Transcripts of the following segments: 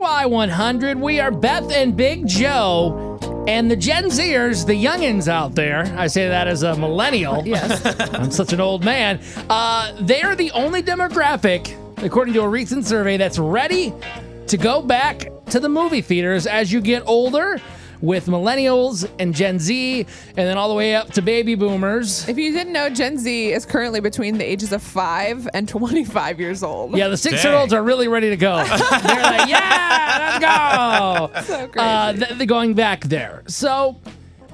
Y100. We are Beth and Big Joe. And the Gen Zers, the youngins out there, I say that as a millennial. Yes. I'm such an old man. Uh, they are the only demographic, according to a recent survey, that's ready to go back to the movie theaters as you get older with millennials and Gen Z, and then all the way up to baby boomers. If you didn't know, Gen Z is currently between the ages of 5 and 25 years old. Yeah, the six year olds are really ready to go. They're like, yeah, let's go. So crazy. Uh, th- they're going back there. So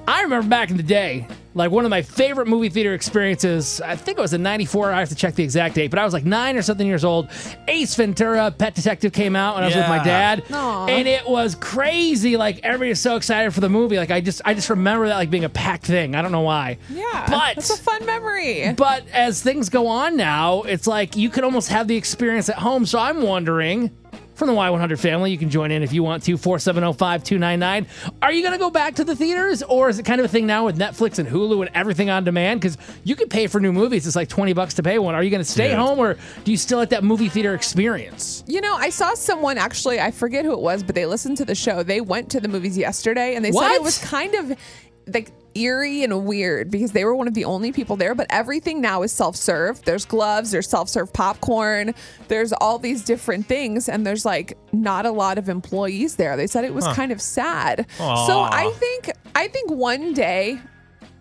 I remember back in the day, like one of my favorite movie theater experiences, I think it was in 94. I have to check the exact date, but I was like nine or something years old. Ace Ventura, Pet Detective came out when I was with my dad. Aw. And it was crazy. Like everybody was so excited for the movie. Like I just, I just remember that like being a packed thing. I don't know why. yeah. But it's a fun memory. but as things go on now, it's like you can almost have the experience at home. So I'm wondering, from the Y100 family, you can join in if you want to, 470-5299. Are you going to go back to the theaters? Or is it kind of a thing now with Netflix and Hulu and everything on demand? Because you can pay for new movies. It's like 20 bucks to pay one. Are you going to stay Dude. home or do you still like that movie theater experience? You know, I saw someone actually, I forget who it was, but they listened to the show. They went to the movies yesterday and they said it was kind of like eerie and weird because they were one of the only people there, but everything now is self serve. There's gloves, there's self serve popcorn, there's all these different things, and there's like not a lot of employees there. They said it was kind of sad. So I think, I think one day,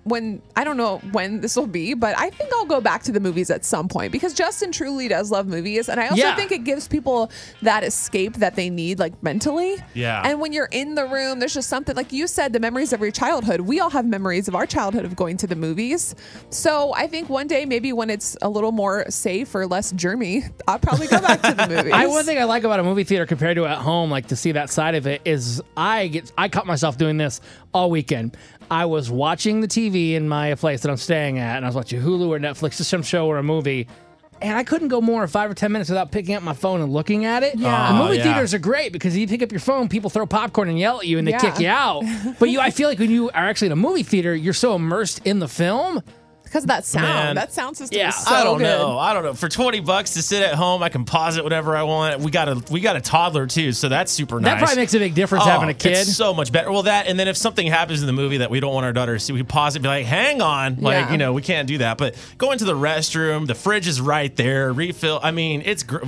when I don't know when this will be, but I think I'll go back to the movies at some point because Justin truly does love movies. And I also Yeah. think it gives people that escape that they need, like mentally. Yeah. And when you're in the room, there's just something, like you said, the memories of your childhood. We all have memories of our childhood of going to the movies. So I think one day, maybe when it's a little more safe or less germy, I'll probably go back to the movies. I one thing I like about a movie theater compared to at home, like to see that side of it, is I get I caught myself doing this all weekend. I was watching the TV in my place that I'm staying at, and I was watching Hulu or Netflix, just some show or a movie. And I couldn't go more than five or ten minutes without picking up my phone and looking at it. Yeah. The Oh, movie yeah. theaters are great because you pick up your phone, people throw popcorn and yell at you, and they Yeah. kick you out. but you, I feel like when you are actually in a movie theater, you're so immersed in the film. Because of that sound. Man. that sound system Yeah. is so I don't good. know. I don't know. For twenty bucks to sit at home, I can pause it whenever I want. We got a we got a toddler too, so that's super nice. That probably makes a big difference Oh, having a kid. It's so much better. Well, that and then if something happens in the movie that we don't want our daughter to see, we pause it, and be like, "Hang on," like Yeah. you know, we can't do that. But go into the restroom. The fridge is right there. Refill. I mean, it's gr-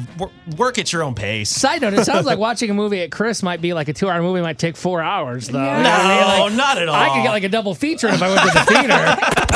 work at your own pace. Side note: It sounds like watching a movie at Chris might be like a two-hour movie. Might take four hours though. Yeah. You know what I mean? No, Like, not at all. I could get like a double feature if I went to the theater.